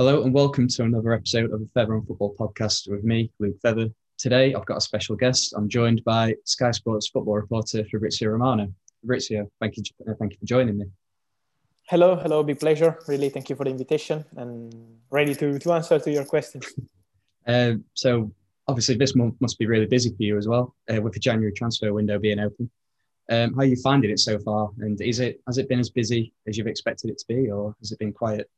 Hello and welcome to another episode of the Feather on Football podcast with me, Luke Feather. Today I've got a special guest. I'm joined by Sky Sports football reporter Fabrizio Romano. Fabrizio, thank you, uh, thank you for joining me. Hello, hello, big pleasure. Really, thank you for the invitation and ready to, to answer to your questions. Uh, so obviously this month must be really busy for you as well, uh, with the January transfer window being open. Um, how are you finding it so far? And is it has it been as busy as you've expected it to be, or has it been quiet?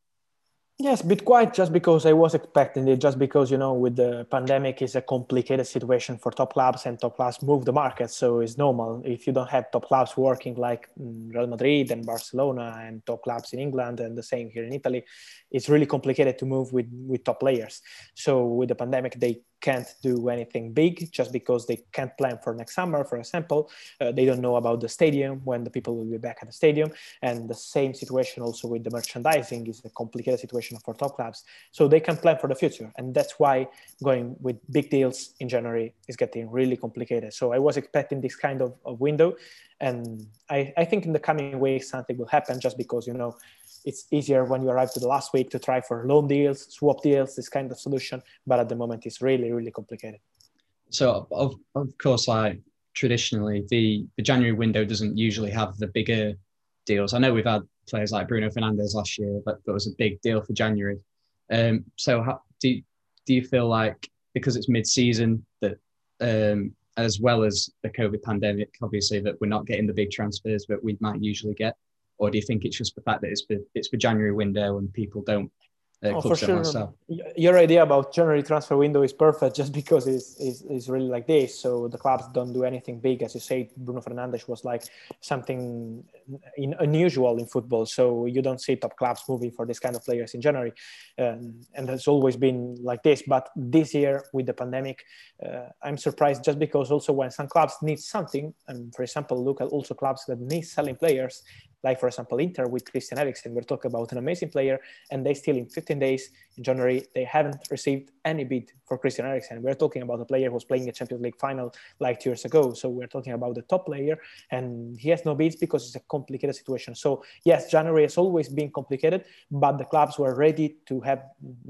Yes, a bit quiet just because I was expecting it, just because, you know, with the pandemic is a complicated situation for top clubs and top clubs move the market. So it's normal if you don't have top clubs working like mm, Real Madrid and Barcelona and top clubs in England and the same here in Italy, it's really complicated to move with, with top players. So with the pandemic, they can't do anything big just because they can't plan for next summer, for example. Uh, they don't know about the stadium, when the people will be back at the stadium. And the same situation also with the merchandising is a complicated situation for top clubs. So they can plan for the future. And that's why going with big deals in January is getting really complicated. So I was expecting this kind of, of window. And I, I think in the coming weeks, something will happen just because, you know, it's easier when you arrive to the last week to try for loan deals, swap deals, this kind of solution. But at the moment, it's really, really complicated. So, of, of course, like traditionally, the, the January window doesn't usually have the bigger deals. I know we've had players like Bruno Fernandes last year, but that was a big deal for January. Um, so, how, do, do you feel like because it's mid season that um, as well as the COVID pandemic, obviously, that we're not getting the big transfers that we might usually get? or do you think it's just the fact that it's the it's the January window and people don't uh, oh, for sure. Your idea about January transfer window is perfect just because it's, it's, it's, really like this. So the clubs don't do anything big. As you say, Bruno Fernandes was like something in, unusual in football. So you don't see top clubs moving for this kind of players in January. Um, and it's always been like this. But this year with the pandemic, uh, I'm surprised just because also when some clubs need something, and for example, look at also clubs that need selling players, like for example Inter with Christian Eriksen. We're talking about an amazing player, and they still in 15 days in January they haven't received any bid for Christian Eriksen. We're talking about a player who's playing a Champions League final like two years ago. So we're talking about the top player, and he has no bids because it's a complicated situation. So yes, January has always been complicated, but the clubs were ready to have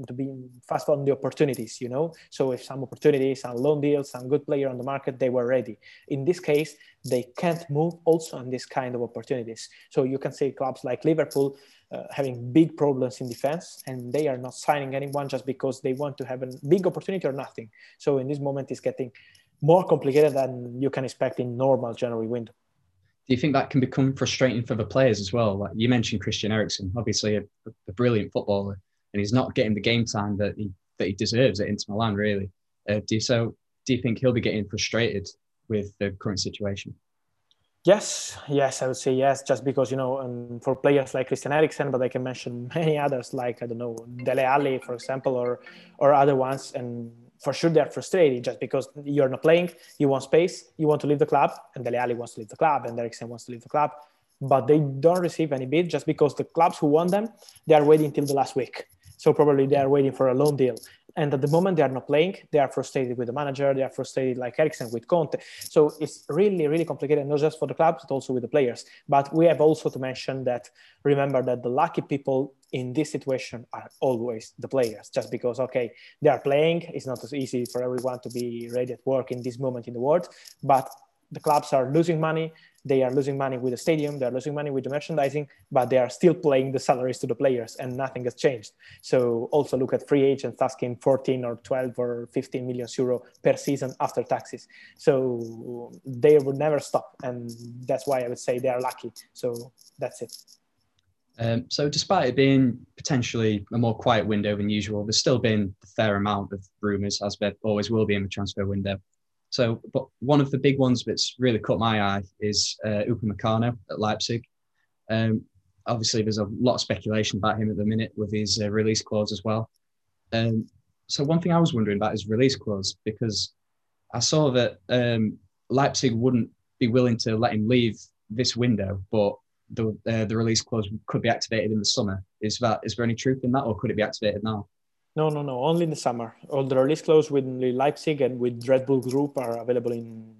to be fast on the opportunities. You know, so if some opportunities, some loan deals, some good player on the market, they were ready. In this case, they can't move also on this kind of opportunities. So you can see clubs like Liverpool uh, having big problems in defense and they are not signing anyone just because they want to have a big opportunity or nothing. So in this moment, it's getting more complicated than you can expect in normal January window. Do you think that can become frustrating for the players as well? Like you mentioned Christian Eriksen, obviously a, a brilliant footballer, and he's not getting the game time that he that he deserves at Inter Milan. Really, uh, do you, so? Do you think he'll be getting frustrated with the current situation? Yes, yes, I would say yes, just because you know, um, for players like Christian Eriksen, but I can mention many others like I don't know Dele Alli, for example, or or other ones, and for sure they're frustrated just because you're not playing, you want space, you want to leave the club, and Dele Alli wants to leave the club, and Eriksen wants to leave the club, but they don't receive any bid just because the clubs who want them, they are waiting till the last week. So probably they are waiting for a loan deal. And at the moment they are not playing, they are frustrated with the manager, they are frustrated like Eriksen with Conte. So it's really, really complicated, not just for the clubs, but also with the players. But we have also to mention that remember that the lucky people in this situation are always the players, just because okay, they are playing. It's not as easy for everyone to be ready at work in this moment in the world, but the clubs are losing money they are losing money with the stadium, they are losing money with the merchandising, but they are still paying the salaries to the players and nothing has changed. So also look at free agents asking 14 or 12 or 15 million euro per season after taxes. So they would never stop. And that's why I would say they are lucky. So that's it. Um, so despite it being potentially a more quiet window than usual, there's still been a fair amount of rumours, as there always will be in the transfer window. So, but one of the big ones that's really caught my eye is uh, Upamecano at Leipzig. Um, obviously, there's a lot of speculation about him at the minute with his uh, release clause as well. Um, so, one thing I was wondering about is release clause because I saw that um, Leipzig wouldn't be willing to let him leave this window, but the uh, the release clause could be activated in the summer. Is that is there any truth in that, or could it be activated now? No, no, no. Only in the summer. All the release clause with Leipzig and with Red Bull Group are available in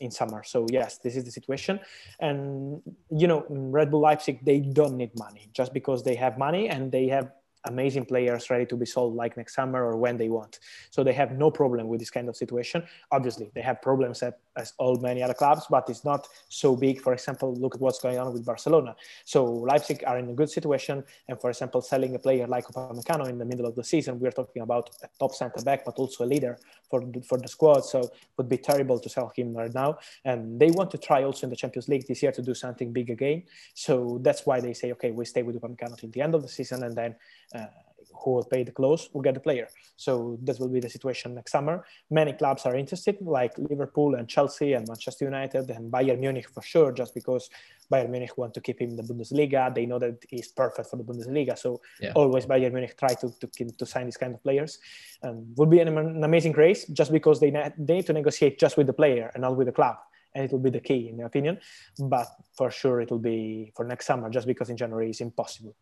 in summer. So yes, this is the situation. And you know, Red Bull Leipzig they don't need money just because they have money and they have amazing players ready to be sold like next summer or when they want. So they have no problem with this kind of situation. Obviously, they have problems at, as all many other clubs, but it's not so big. For example, look at what's going on with Barcelona. So Leipzig are in a good situation. And for example, selling a player like Upamecano in the middle of the season, we're talking about a top center back, but also a leader for the, for the squad. So it would be terrible to sell him right now. And they want to try also in the Champions League this year to do something big again. So that's why they say, okay, we stay with Upamecano till the end of the season, and then uh, who will pay the close will get the player. So that will be the situation next summer. Many clubs are interested, like Liverpool and Chelsea and Manchester United and Bayern Munich for sure, just because Bayern Munich want to keep him in the Bundesliga. They know that he's perfect for the Bundesliga. So yeah. always Bayern Munich try to, to, to sign these kind of players. And would be an, an amazing race just because they, they need to negotiate just with the player and not with the club and it will be the key in my opinion. But for sure, it will be for next summer, just because in January is impossible.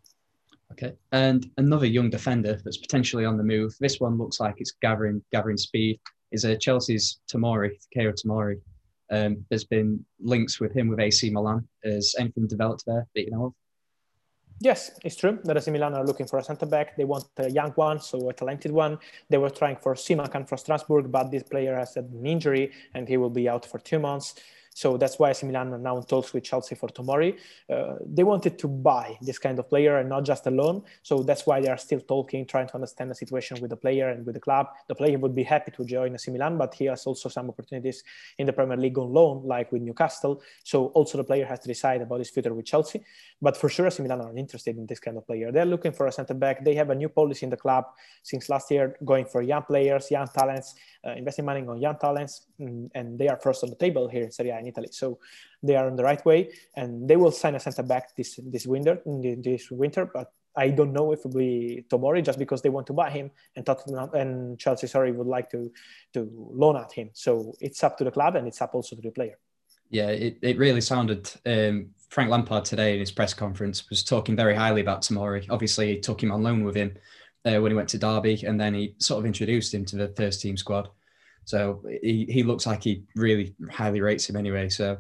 Okay, and another young defender that's potentially on the move. This one looks like it's gathering gathering speed. Is a Chelsea's Tomori, Fikayo Tomori. Um, there's been links with him with AC Milan. Is anything developed there that you know of? Yes, it's true that AC Milan are looking for a centre back. They want a young one, so a talented one. They were trying for Simakan for Strasbourg, but this player has had an injury and he will be out for two months. So that's why AC Milan are now in talks with Chelsea for Tomori. Uh, they wanted to buy this kind of player and not just a loan. So that's why they are still talking, trying to understand the situation with the player and with the club. The player would be happy to join AC Milan, but he has also some opportunities in the Premier League on loan, like with Newcastle. So also the player has to decide about his future with Chelsea. But for sure, AC Milan are interested in this kind of player. They're looking for a centre back. They have a new policy in the club since last year, going for young players, young talents, uh, investing money on young talents, mm, and they are first on the table here in Serie A Italy. So they are on the right way, and they will sign a centre back this this winter. This winter, but I don't know if it will be Tomori just because they want to buy him, and Tottenham and Chelsea, sorry, would like to to loan at him. So it's up to the club, and it's up also to the player. Yeah, it, it really sounded. Um, Frank Lampard today in his press conference was talking very highly about Tomori. Obviously, he took him on loan with him uh, when he went to Derby, and then he sort of introduced him to the first team squad. So he, he looks like he really highly rates him anyway. So,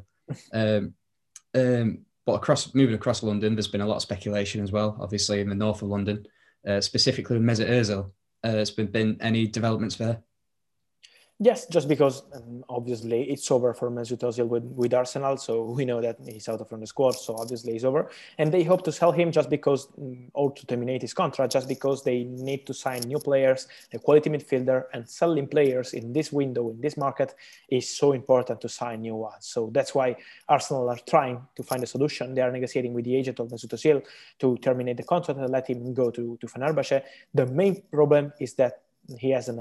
um, um, but across moving across London, there's been a lot of speculation as well. Obviously, in the north of London, uh, specifically with Mesut Ozil. Uh, has been been any developments there? Yes, just because um, obviously it's over for Mesut Ozil with, with Arsenal, so we know that he's out of from the squad, so obviously he's over. And they hope to sell him just because, um, or to terminate his contract, just because they need to sign new players, a quality midfielder, and selling players in this window, in this market, is so important to sign new ones. So that's why Arsenal are trying to find a solution. They are negotiating with the agent of Mesut Ozil to terminate the contract and let him go to, to Fenerbahce. The main problem is that he has a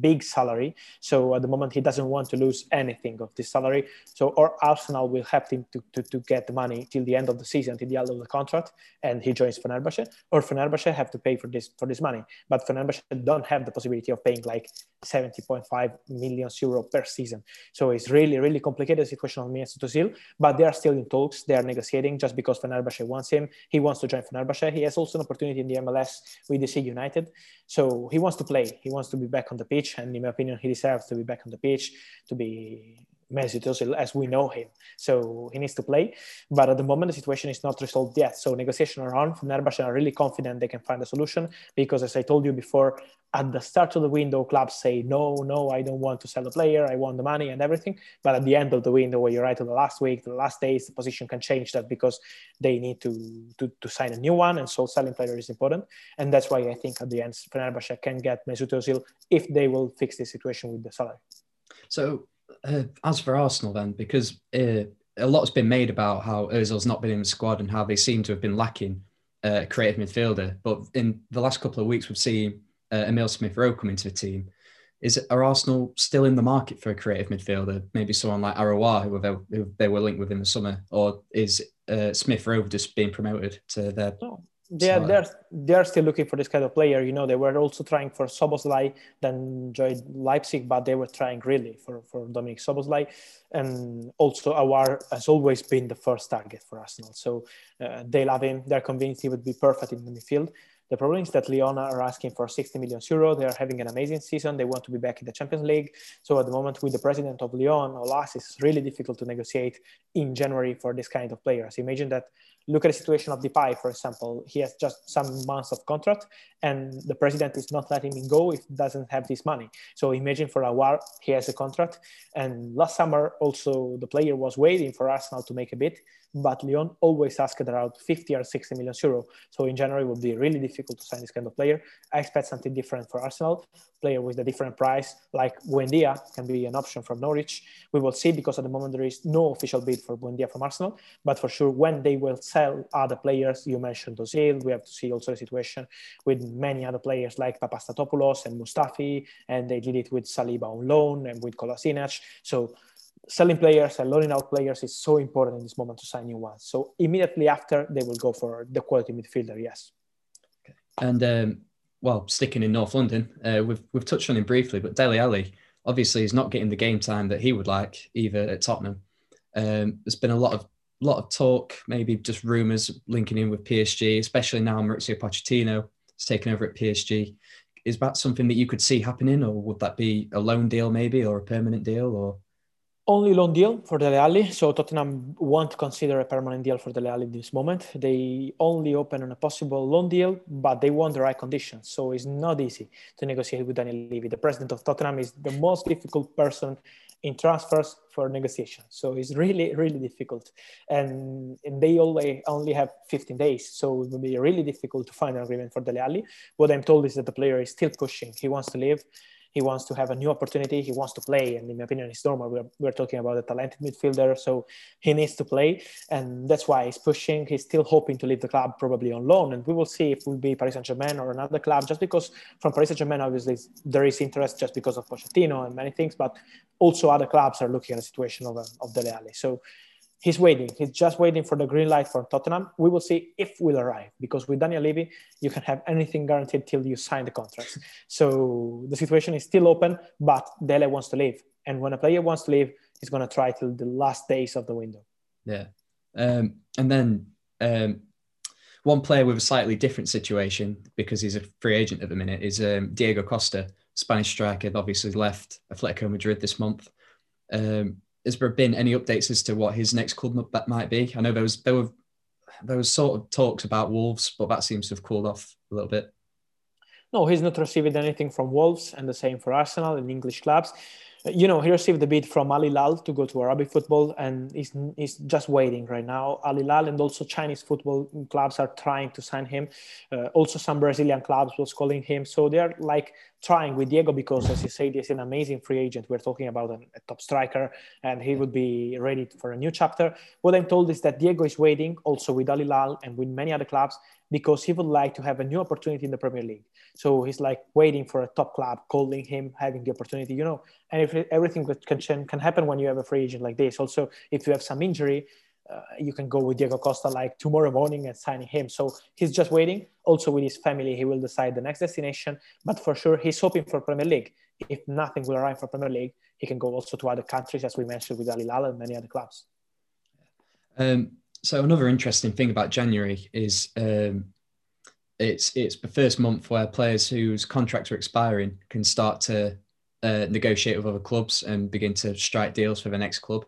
big salary. So at the moment, he doesn't want to lose anything of this salary. So or Arsenal will help him to, to, to get the money till the end of the season, till the end of the contract, and he joins Fenerbahce. Or Fenerbahce have to pay for this for this money. But Fenerbahce don't have the possibility of paying like 70.5 million euro per season. So it's really, really complicated situation on Mesut Ozil. But they are still in talks. They are negotiating just because Fenerbahce wants him. He wants to join Fenerbahce. He has also an opportunity in the MLS with DC United. So he wants to play. He wants to be back on the pitch, and in my opinion, he deserves to be back on the pitch to be Mesut Ozil as we know him. So he needs to play. But at the moment, the situation is not resolved yet. So negotiations are on. Fenerbahce are really confident they can find a solution because, as I told you before, at the start of the window, clubs say, no, no, I don't want to sell the player. I want the money and everything. But at the end of the window, where you're right to the last week, the last days, the position can change that because they need to, to, to sign a new one. And so selling player is important. And that's why I think at the end, Fenerbahce can get Mesut Ozil if they will fix the situation with the salary. So uh, as for Arsenal, then, because uh, a lot's been made about how Ozil's not been in the squad and how they seem to have been lacking uh, a creative midfielder. But in the last couple of weeks, we've seen uh, Emil Smith Rowe come into the team. Is are Arsenal still in the market for a creative midfielder? Maybe someone like Aouar, who, they, who they were linked with in the summer, or is uh, Smith Rowe just being promoted to their? They are they're they're still looking for this kind of player. You know, they were also trying for Szoboszlai, then joined Leipzig, but they were trying really for for Dominik Szoboszlai, and also Aouar has always been the first target for Arsenal. So uh, they love him. They're convinced he would be perfect in the midfield. The problem is that Lyon are asking for 60 million euro. They are having an amazing season. They want to be back in the Champions League. So at the moment, with the president of Lyon, Aulas, it's really difficult to negotiate in January for this kind of players. Imagine that look at the situation of Depay, for example. He has just some months of contract, and the president is not letting him go if he doesn't have this money. So imagine for Aouar, he has a contract. And last summer, also, the player was waiting for Arsenal to make a bid but Lyon always asked around 50 or 60 million euro. So in January, it will be really difficult to sign this kind of player. I expect something different for Arsenal, player with a different price, like Buendia can be an option from Norwich. We will see because at the moment there is no official bid for Buendia from Arsenal, but for sure when they will sell other players, you mentioned Ozil, we have to see also the situation with many other players like Papastathopoulos and Mustafi, and they did it with Saliba on loan and with Kolasinac. So selling players and loaning out players is so important in this moment to sign new ones. So immediately after, they will go for the quality midfielder. Yes. Okay. And um, well, sticking in North London, uh, we've we've touched on him briefly, but Dele Alli obviously is not getting the game time that he would like either at Tottenham. Um, there's been a lot of lot of talk, maybe just rumours linking in with PSG, especially now Maurizio Pochettino has taken over at PSG. Is that something that you could see happening, or would that be a loan deal maybe, or a permanent deal, or? Only loan deal for Dele Alli. So Tottenham won't consider a permanent deal for Dele Alli at this moment. They only open on a possible loan deal, but they want the right conditions. So it's not easy to negotiate with Daniel Levy. The president of Tottenham is the most difficult person in transfers for negotiation. So it's really, really difficult. And, and they only, only have 15 days. So it will be really difficult to find an agreement for Dele Alli. What I'm told is that the player is still pushing. He wants to leave he wants to have a new opportunity. He wants to play, and in my opinion, it's normal. We're, we're talking about a talented midfielder, so he needs to play, and that's why he's pushing. He's still hoping to leave the club, probably on loan, and we will see if it will be Paris Saint Germain or another club. Just because from Paris Saint Germain, obviously there is interest just because of Pochettino and many things, but also other clubs are looking at the situation of of Dele Alli. So he's waiting. He's just waiting for the green light from Tottenham. We will see if we'll arrive because with Daniel Levy, you can have anything guaranteed till you sign the contract. So the situation is still open, but Dele wants to leave. And when a player wants to leave, he's going to try till the last days of the window. Yeah. Um, and then um, one player with a slightly different situation because he's a free agent at the minute is um, Diego Costa, Spanish striker, obviously left Atletico Madrid this month. Um, has there been any updates as to what his next club might be? I know there was there were there was sort of talks about Wolves, but that seems to have cooled off a little bit. No, he's not received anything from Wolves, and the same for Arsenal and English clubs you know, he received the bid from Al Hilal to go to Arabic football, and he's, he's just waiting right now. Al Hilal and also Chinese football clubs are trying to sign him. Uh, also, some Brazilian clubs was calling him. So they're like trying with Diego because, as you say, he's an amazing free agent. We're talking about a, a top striker, and he would be ready for a new chapter. What I'm told is that Diego is waiting also with Al Hilal and with many other clubs because he would like to have a new opportunity in the Premier League. So he's like waiting for a top club calling him, having the opportunity, you know. And if everything can can happen when you have a free agent like this. Also, if you have some injury, uh, you can go with Diego Costa like tomorrow morning and signing him. So he's just waiting. Also with his family, he will decide the next destination. But for sure, he's hoping for Premier League. If nothing will arrive for Premier League, he can go also to other countries, as we mentioned with Al Hilal and many other clubs. Um, so another interesting thing about January is um, it's it's the first month where players whose contracts are expiring can start to uh, negotiate with other clubs and begin to strike deals for the next club.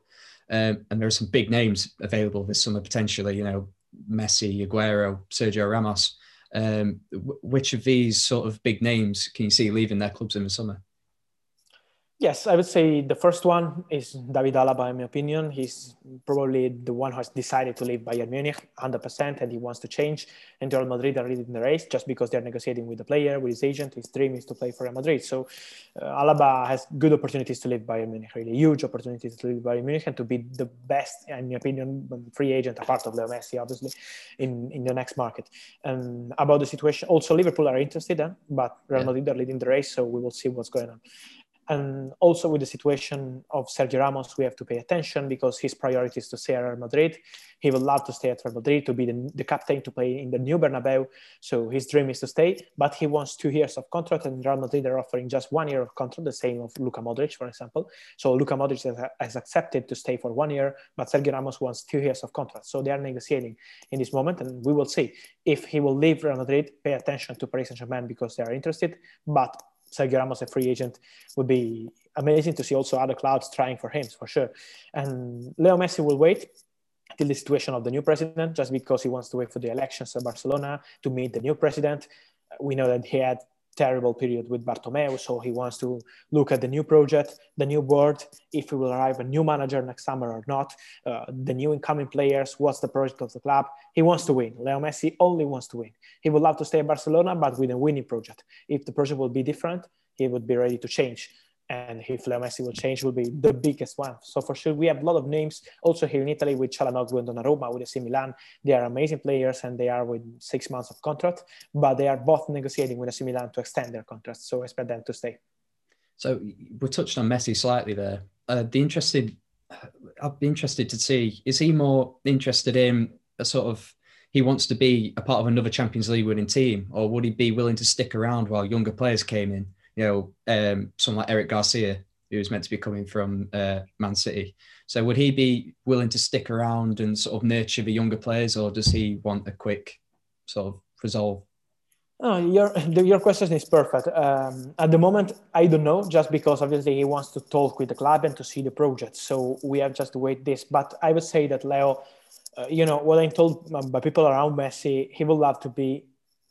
Um, and there are some big names available this summer potentially. You know, Messi, Aguero, Sergio Ramos. Um, which of these sort of big names can you see leaving their clubs in the summer? Yes, I would say the first one is David Alaba, in my opinion. He's probably the one who has decided to leave Bayern Munich 100% and he wants to change. And Real Madrid are leading the race just because they're negotiating with the player, with his agent. His dream is to play for Real Madrid. So uh, Alaba has good opportunities to leave Bayern Munich, really huge opportunities to leave Bayern Munich and to be the best, in my opinion, free agent, apart of Leo Messi, obviously, in, in the next market. And about the situation, also Liverpool are interested, eh? but Real Madrid are leading the race. So we will see what's going on. And also with the situation of Sergio Ramos, we have to pay attention because his priority is to stay at Real Madrid. He would love to stay at Real Madrid to be the, the captain to play in the new Bernabeu. So his dream is to stay, but he wants two years of contract, and Real Madrid are offering just one year of contract, the same of Luka Modric, for example. So Luka Modric has, has accepted to stay for one year, but Sergio Ramos wants two years of contract. So they are negotiating in this moment, and we will see if he will leave Real Madrid. Pay attention to Paris Saint Germain because they are interested, but Sergio Ramos, a free agent, would be amazing to see also other clubs trying for him for sure. And Leo Messi will wait till the situation of the new president, just because he wants to wait for the elections in Barcelona to meet the new president. We know that he had terrible period with Bartomeu, so he wants to look at the new project, the new board, if he will arrive a new manager next summer or not, uh, the new incoming players, what's the project of the club. He wants to win. Leo Messi only wants to win. He would love to stay in Barcelona, but with a winning project. If the project will be different, he would be ready to change and if Leo Messi will change, will be the biggest one. So for sure, we have a lot of names also here in Italy with Calhanoglu and Donnarumma with AC Milan. They are amazing players and they are with six months of contract, but they are both negotiating with AC Milan to extend their contract. So I expect them to stay. So we touched on Messi slightly there. Uh, the interested, I'd be interested to see is he more interested in a sort of he wants to be a part of another Champions League winning team, or would he be willing to stick around while younger players came in? You know, um, someone like Eric Garcia, who was meant to be coming from uh, Man City. So would he be willing to stick around and sort of nurture the younger players, or does he want a quick sort of resolve? Oh, your your question is perfect. Um, at the moment, I don't know, just because obviously he wants to talk with the club and to see the project. So we have just to wait this. But I would say that Leo, uh, you know, what I'm told by people around Messi, he would love to be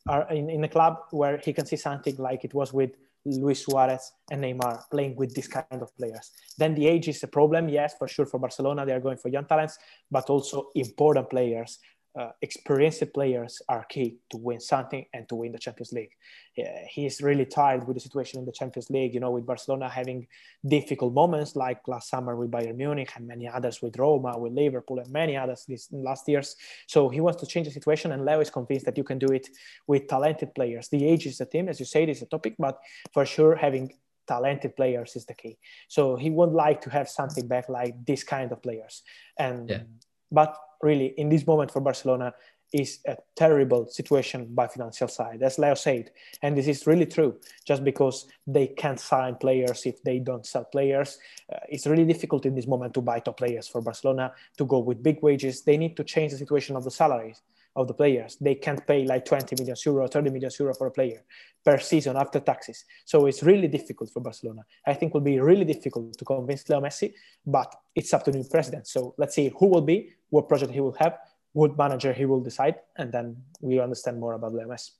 uh, in, in a club where he can see something like it was with Luis Suarez and Neymar playing with this kind of players. Then the age is a problem, yes, for sure. For Barcelona, they are going for young talents, but also important players uh, experienced players are key to win something and to win the Champions League. Yeah, he is really tired with the situation in the Champions League, you know, with Barcelona having difficult moments like last summer with Bayern Munich and many others with Roma, with Liverpool, and many others these last years. So he wants to change the situation, and Leo is convinced that you can do it with talented players. The age is the theme, as you said, is a topic, but for sure, having talented players is the key. So he would like to have something back like this kind of players. And yeah. but really in this moment for Barcelona is a terrible situation by financial side, as Leo said. And this is really true, just because they can't sign players if they don't sell players. Uh, it's really difficult in this moment to buy top players for Barcelona, to go with big wages. They need to change the situation of the salaries of the players. They can't pay like 20 million euro, 30 million euro for a player per season after taxes. So it's really difficult for Barcelona. I think will be really difficult to convince Leo Messi, but it's up to the new president. So let's see who will be, what project he will have, what manager he will decide, and then we understand more about Leo Messi.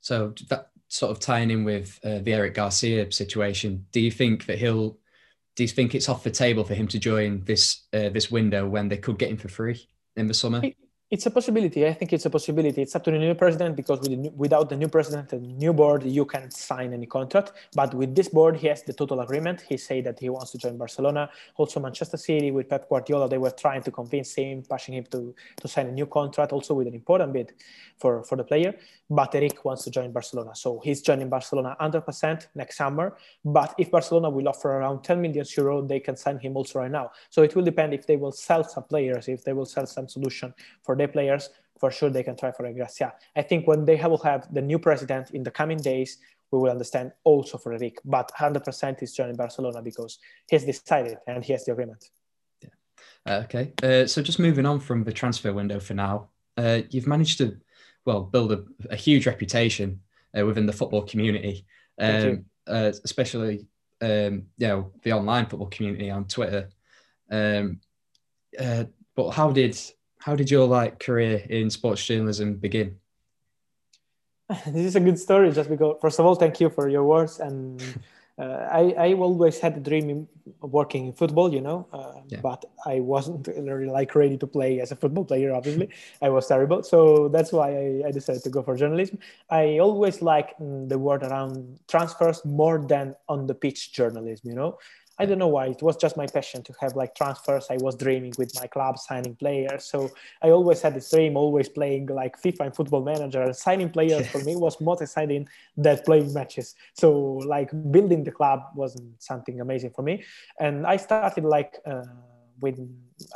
So that sort of tying in with uh, the Eric Garcia situation, do you think that he'll? Do you think it's off the table for him to join this uh, this window when they could get him for free in the summer? It's a possibility. I think it's a possibility. It's up to the new president because with the new, without the new president and new board, you can't sign any contract. But with this board, he has the total agreement. He said that he wants to join Barcelona. Also, Manchester City with Pep Guardiola, they were trying to convince him, pushing him to, to sign a new contract, also with an important bid for, for the player. But Eric wants to join Barcelona. So he's joining Barcelona 100% next summer. But if Barcelona will offer around 10 million euro, they can sign him also right now. So it will depend if they will sell some players, if they will sell some solution for their players, for sure they can try for Garcia. I think when they will have the new president in the coming days, we will understand also for Eric. But 100% is joining Barcelona because he's decided and he has the agreement. Yeah. Uh, okay. Uh, so just moving on from the transfer window for now, uh, you've managed to, well, build a, a huge reputation uh, within the football community, um, uh, especially um, you know the online football community on Twitter. Um, uh, but how did how did your like career in sports journalism begin? This is a good story, just because. First of all, thank you for your words, and uh, I I always had a dream of working in football, you know, uh, yeah. but I wasn't really like ready to play as a football player. Obviously, I was terrible, so that's why I, I decided to go for journalism. I always like mm, the word around transfers more than on the pitch journalism, you know. I don't know why. It was just my passion to have like transfers. I was dreaming with my club signing players. So I always had this dream, always playing like FIFA and Football Manager. And signing players for me was more exciting than playing matches. So like building the club wasn't something amazing for me. And I started like uh, with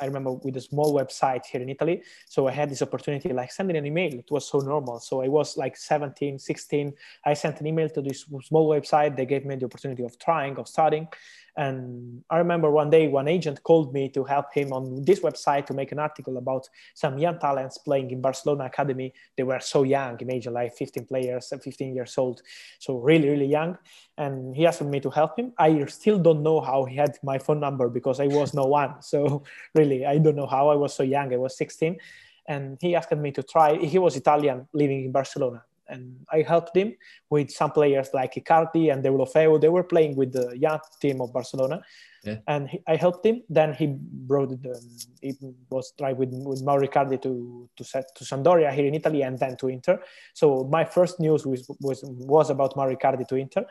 I remember with a small website here in Italy. So I had this opportunity, like sending an email. It was so normal. So I was like 17, 16. I sent an email to this small website. They gave me the opportunity of trying, of studying. And I remember one day one agent called me to help him on this website to make an article about some young talents playing in Barcelona Academy. They were so young, imagine like 15 players, 15 years old. So really, really young. And he asked me to help him. I still don't know how he had my phone number because I was no one. So really, I don't know how I was so young. I was 16 and he asked me to try. He was Italian living in Barcelona and I helped him with some players like Icardi and Deulofeu. They were playing with the young team of Barcelona, yeah. and he, I helped him. Then he brought the, he was tried with with Mauro Icardi to to set to Sampdoria here in Italy and then to Inter. So my first news was was, was about Mauro Icardi to Inter,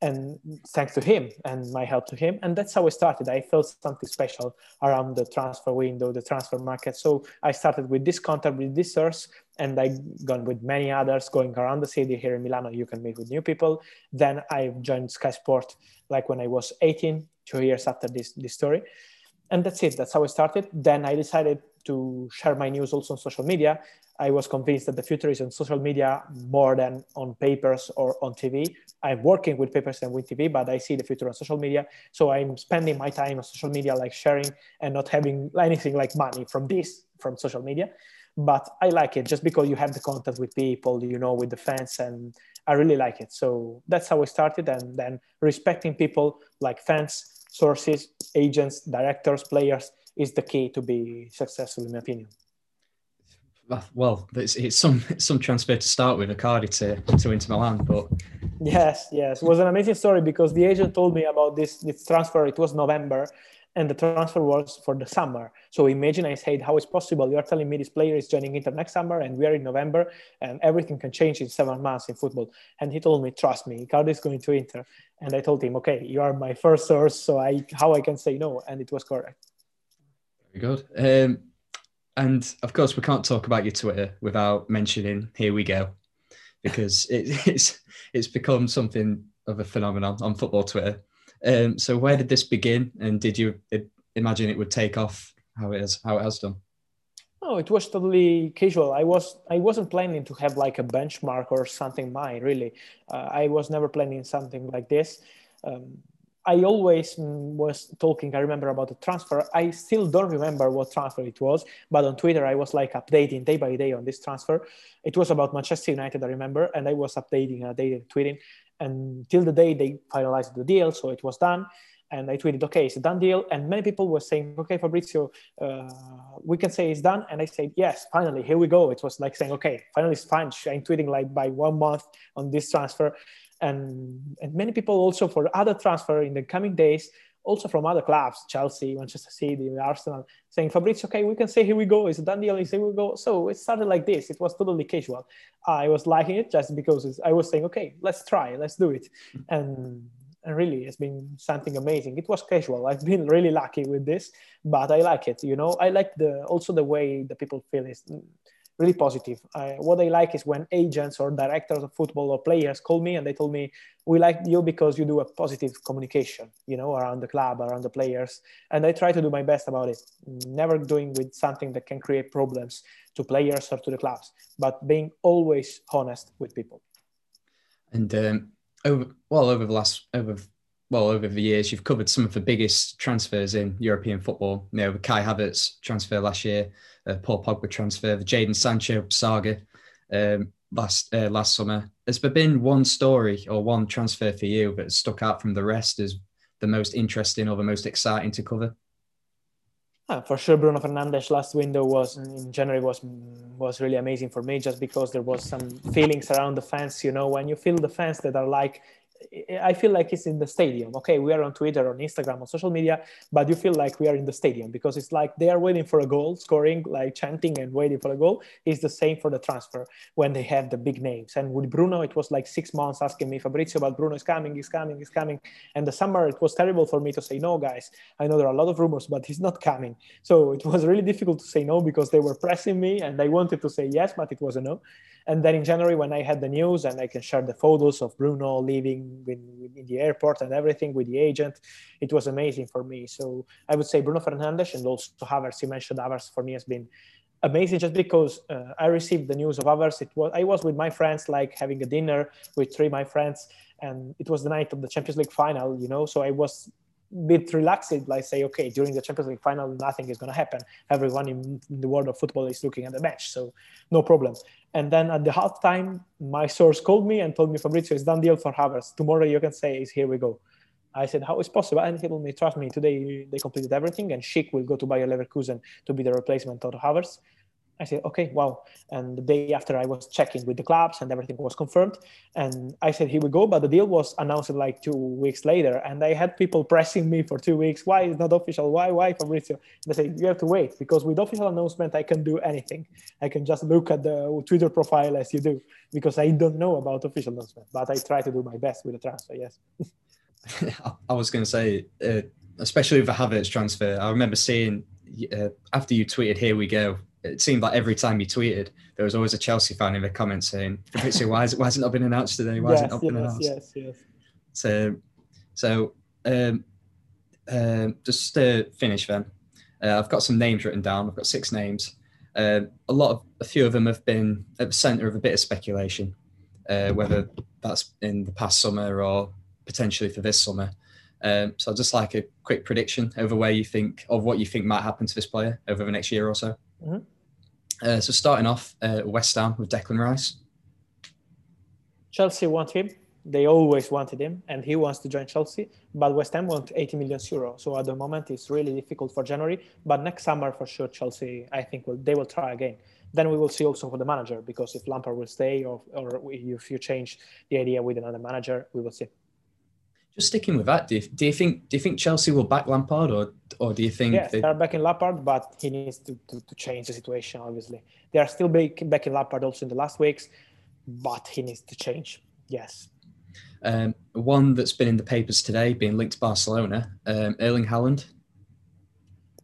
and thanks to him and my help to him. And that's how i started. I felt something special around the transfer window the transfer market. So i started with this contact with this source and i gone with many others going around the city. Here in milano you can meet with new people. Then i joined sky sport like when i was 18 two years after this, this story. And that's it. That's how i started. Then i decided to share my news also on social media I was convinced that the future is on social media more than on papers or on TV. I'm working with papers and with TV, but I see the future on social media. So I'm spending my time on social media, like sharing and not having anything like money from this, from social media. But I like it just because you have the contact with people, you know, with the fans, and I really like it. So that's how I started. And then respecting people like fans, sources, agents, directors, players is the key to be successful, in my opinion well, it's, it's some some transfer to start with, Icardi to to Inter Milan, but yes, yes, it was an amazing story because the agent told me about this this transfer. It was November, and the transfer was for the summer. So imagine I said, how is possible? You are telling me this player is joining Inter next summer, and we are in November, and everything can change in seven months in football. And he told me, trust me, Icardi is going to Inter. And I told him, okay, you are my first source, so I how I can say no, and it was correct. Very good. Um, and of course, we can't talk about your Twitter without mentioning "Here we go," because it, it's it's become something of a phenomenon on football Twitter. Um, so, where did this begin, and did you imagine it would take off how it has how it has done? Oh, it was totally casual. I was I wasn't planning to have like a benchmark or something mine really. Uh, I was never planning something like this. Um, I always was talking, I remember about the transfer. I still don't remember what transfer it was, but on Twitter, I was like updating day by day on this transfer. It was about Manchester United, I remember, and I was updating a day, tweeting until the day they finalized the deal. So it was done. And I tweeted, okay, it's a done deal. And many people were saying, okay, Fabrizio, uh, we can say it's done. And I said, yes, finally, here we go. It was like saying, okay, finally it's fine. I'm tweeting like by one month on this transfer and, and many people also for other transfer in the coming days also from other clubs, Chelsea, Manchester City, Arsenal, saying, Fabrizio, okay, we can say, here we go. It's a done deal. Say, we go. So it started like this. It was totally casual. I was liking it just because I was saying, okay, let's try, let's do it. And, and really, it's been something amazing. It was casual. I've been really lucky with this, but I like it. You know, I like the also the way the people feel is really positive. What I like is when agents or directors of football or players call me and they told me, "We like you because you do a positive communication, you know, around the club, around the players." And I try to do my best about it. Never doing with something that can create problems to players or to the clubs, but being always honest with people. And um, over well over the last over well over the years, you've covered some of the biggest transfers in European football. You know, the Kai Havertz transfer last year, uh, Paul Pogba transfer, the Jadon Sancho saga um, last uh, last summer. Has there been one story or one transfer for you that stuck out from the rest as the most interesting or the most exciting to cover? Ah, for sure, Bruno Fernandes last window was in January was was really amazing for me just because there was some feelings around the fans. You know, when you feel the fans that are like I feel like it's in the stadium. Okay, we are on Twitter, on Instagram, on social media, but you feel like we are in the stadium because it's like they are waiting for a goal, scoring, like chanting and waiting for a goal. It's the same for the transfer when they have the big names. And with Bruno, it was like six months asking me, Fabrizio, about Bruno is coming, he's coming, he's coming. And the summer, it was terrible for me to say no, guys. I know there are a lot of rumors, but he's not coming. So it was really difficult to say no because they were pressing me and I wanted to say yes, but it was a no. And then in January, when I had the news and I can share the photos of Bruno leaving in, in the airport and everything with the agent, it was amazing for me. So I would say Bruno Fernandes and also Havertz. You mentioned Havertz for me has been amazing just because uh, I received the news of Havertz. It was I was with my friends, like having a dinner with three of my friends, and it was the night of the Champions League final. You know, so I was a bit relaxed, like say, okay, during the Champions League final, nothing is going to happen. Everyone in the world of football is looking at the match, so no problem. And then at the halftime, my source called me and told me, Fabrizio, it's done deal for Havertz. Tomorrow you can say, is here we go. I said, how is possible? And he told me, trust me, today they completed everything, and Schick will go to Bayer Leverkusen to be the replacement of Havertz. I said, okay, wow. And the day after, I was checking with the clubs and everything was confirmed. And I said, here we go. But the deal was announced like two weeks later. And I had people pressing me for two weeks. Why is not official? Why, why, Fabrizio? I said, you have to wait because with official announcement, I can do anything. I can just look at the Twitter profile as you do because I don't know about official announcement. But I try to do my best with the transfer, yes. I was going to say, uh, especially with the Havertz transfer, I remember seeing uh, after you tweeted, here we go it seemed like every time you tweeted, there was always a Chelsea fan in the comments saying, Fabrizio, why, is it, why has it not been announced today? Why yes, has it not yes, been announced? Yes, yes. So, so um, um, just to finish then, uh, I've got some names written down. I've got six names. Uh, a lot of, a few of them have been at the centre of a bit of speculation, uh, whether that's in the past summer or potentially for this summer. Um, so I'd just like a quick prediction over where you think of what you think might happen to this player over the next year or so. Mm-hmm. Uh, so starting off, uh, West Ham with Declan Rice. Chelsea want him. They always wanted him, and he wants to join Chelsea. But West Ham want 80 million euro. So at the moment, it's really difficult for January. But next summer, for sure, Chelsea, I think, will they will try again. Then we will see also for the manager because if Lampard will stay or, or if you change the idea with another manager, we will see. Just sticking with that, do you, do you think do you think Chelsea will back Lampard or or do you think yes, they... are backing Lampard, but he needs to, to, to, change the situation. Obviously, they are still backing Lampard also in the last weeks, but he needs to change. Yes. Um, one that's been in the papers today, being linked to Barcelona, um, Erling Haaland.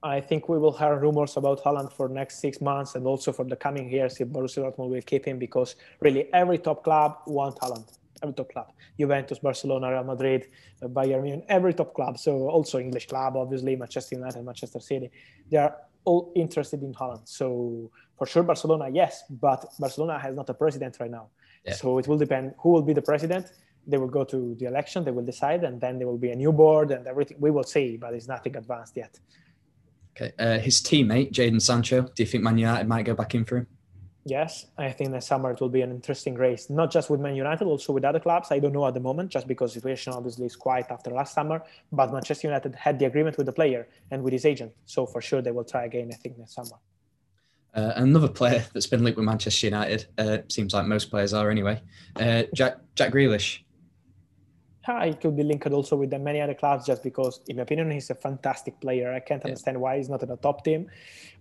I think we will hear rumors about Haaland for next six months and also for the coming years if Borussia Dortmund will keep him because really every top club wants Haaland every top club Juventus, Barcelona, Real Madrid, uh, Bayern Munich, every top club. So also English club, obviously Manchester United, Manchester City. They are all interested in Haaland. So for sure, Barcelona, yes, but Barcelona has not a president right now. Yeah. So it will depend who will be the president. They will go to the election, they will decide, and then there will be a new board and everything. We will see, but it's nothing advanced yet. Okay. Uh, his teammate, Jadon Sancho, do you think Man United might go back in for him? Yes, I think the summer it will be an interesting race, not just with Man United, also with other clubs. I don't know at the moment, just because situation obviously is quiet after last summer. But Manchester United had the agreement with the player and with his agent, so for sure they will try again. I think next summer. Uh, another player that's been linked with Manchester United uh, seems like most players are anyway. Uh, Jack Jack Grealish. He could be linked also with the many other clubs just because, in my opinion, he's a fantastic player. I can't understand yeah. why he's not in the top team.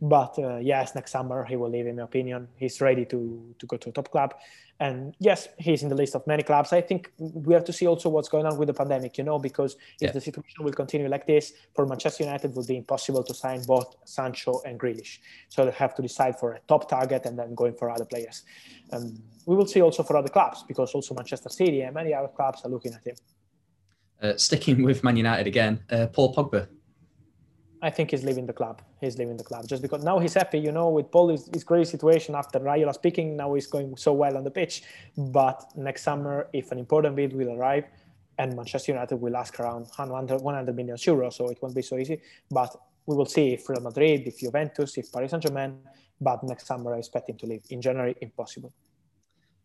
But uh, yes, next summer he will leave, in my opinion. He's ready to, to go to a top club. And yes, he's in the list of many clubs. I think we have to see also what's going on with the pandemic, you know, because if yeah. the situation will continue like this, for Manchester United, it will be impossible to sign both Sancho and Grealish. So they have to decide for a top target and then going for other players. Um, we will see also for other clubs because also Manchester City and many other clubs are looking at him. Uh, sticking with Man United again, uh, Paul Pogba. I think he's leaving the club. He's leaving the club just because now he's happy, you know, with Paul his, his great situation after Raiola speaking. Now he's going so well on the pitch. But next summer, if an important bid will arrive, and Manchester United will ask around 100, 100 million euros, so it won't be so easy. But we will see if Real Madrid, if Juventus, if Paris Saint Germain. But next summer, I expect him to leave. In January, impossible.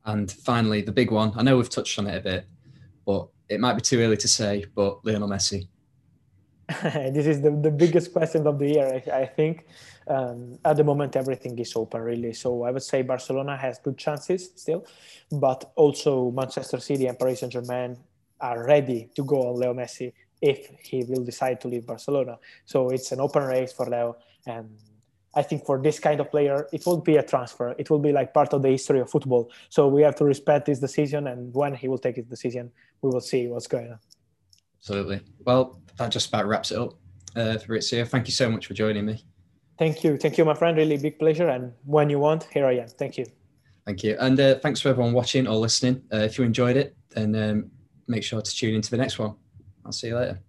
And finally, the big one. I know we've touched on it a bit, but it might be too early to say. But Lionel Messi. this is the, the biggest question of the year, I, I think. Um, at the moment, everything is open, really. So I would say Barcelona has good chances still, but also Manchester City and Paris Saint Germain are ready to go on Leo Messi if he will decide to leave Barcelona. So it's an open race for Leo. And I think for this kind of player, it won't be a transfer. It will be like part of the history of football. So we have to respect his decision. And when he will take his decision, we will see what's going on. Absolutely. Well, that just about wraps it up. Uh, Fabrizio, thank you so much for joining me. Thank you. Thank you, my friend. Really big pleasure. And when you want, here I am. Thank you. Thank you. And uh, thanks for everyone watching or listening. Uh, if you enjoyed it, then um, make sure to tune into the next one. I'll see you later.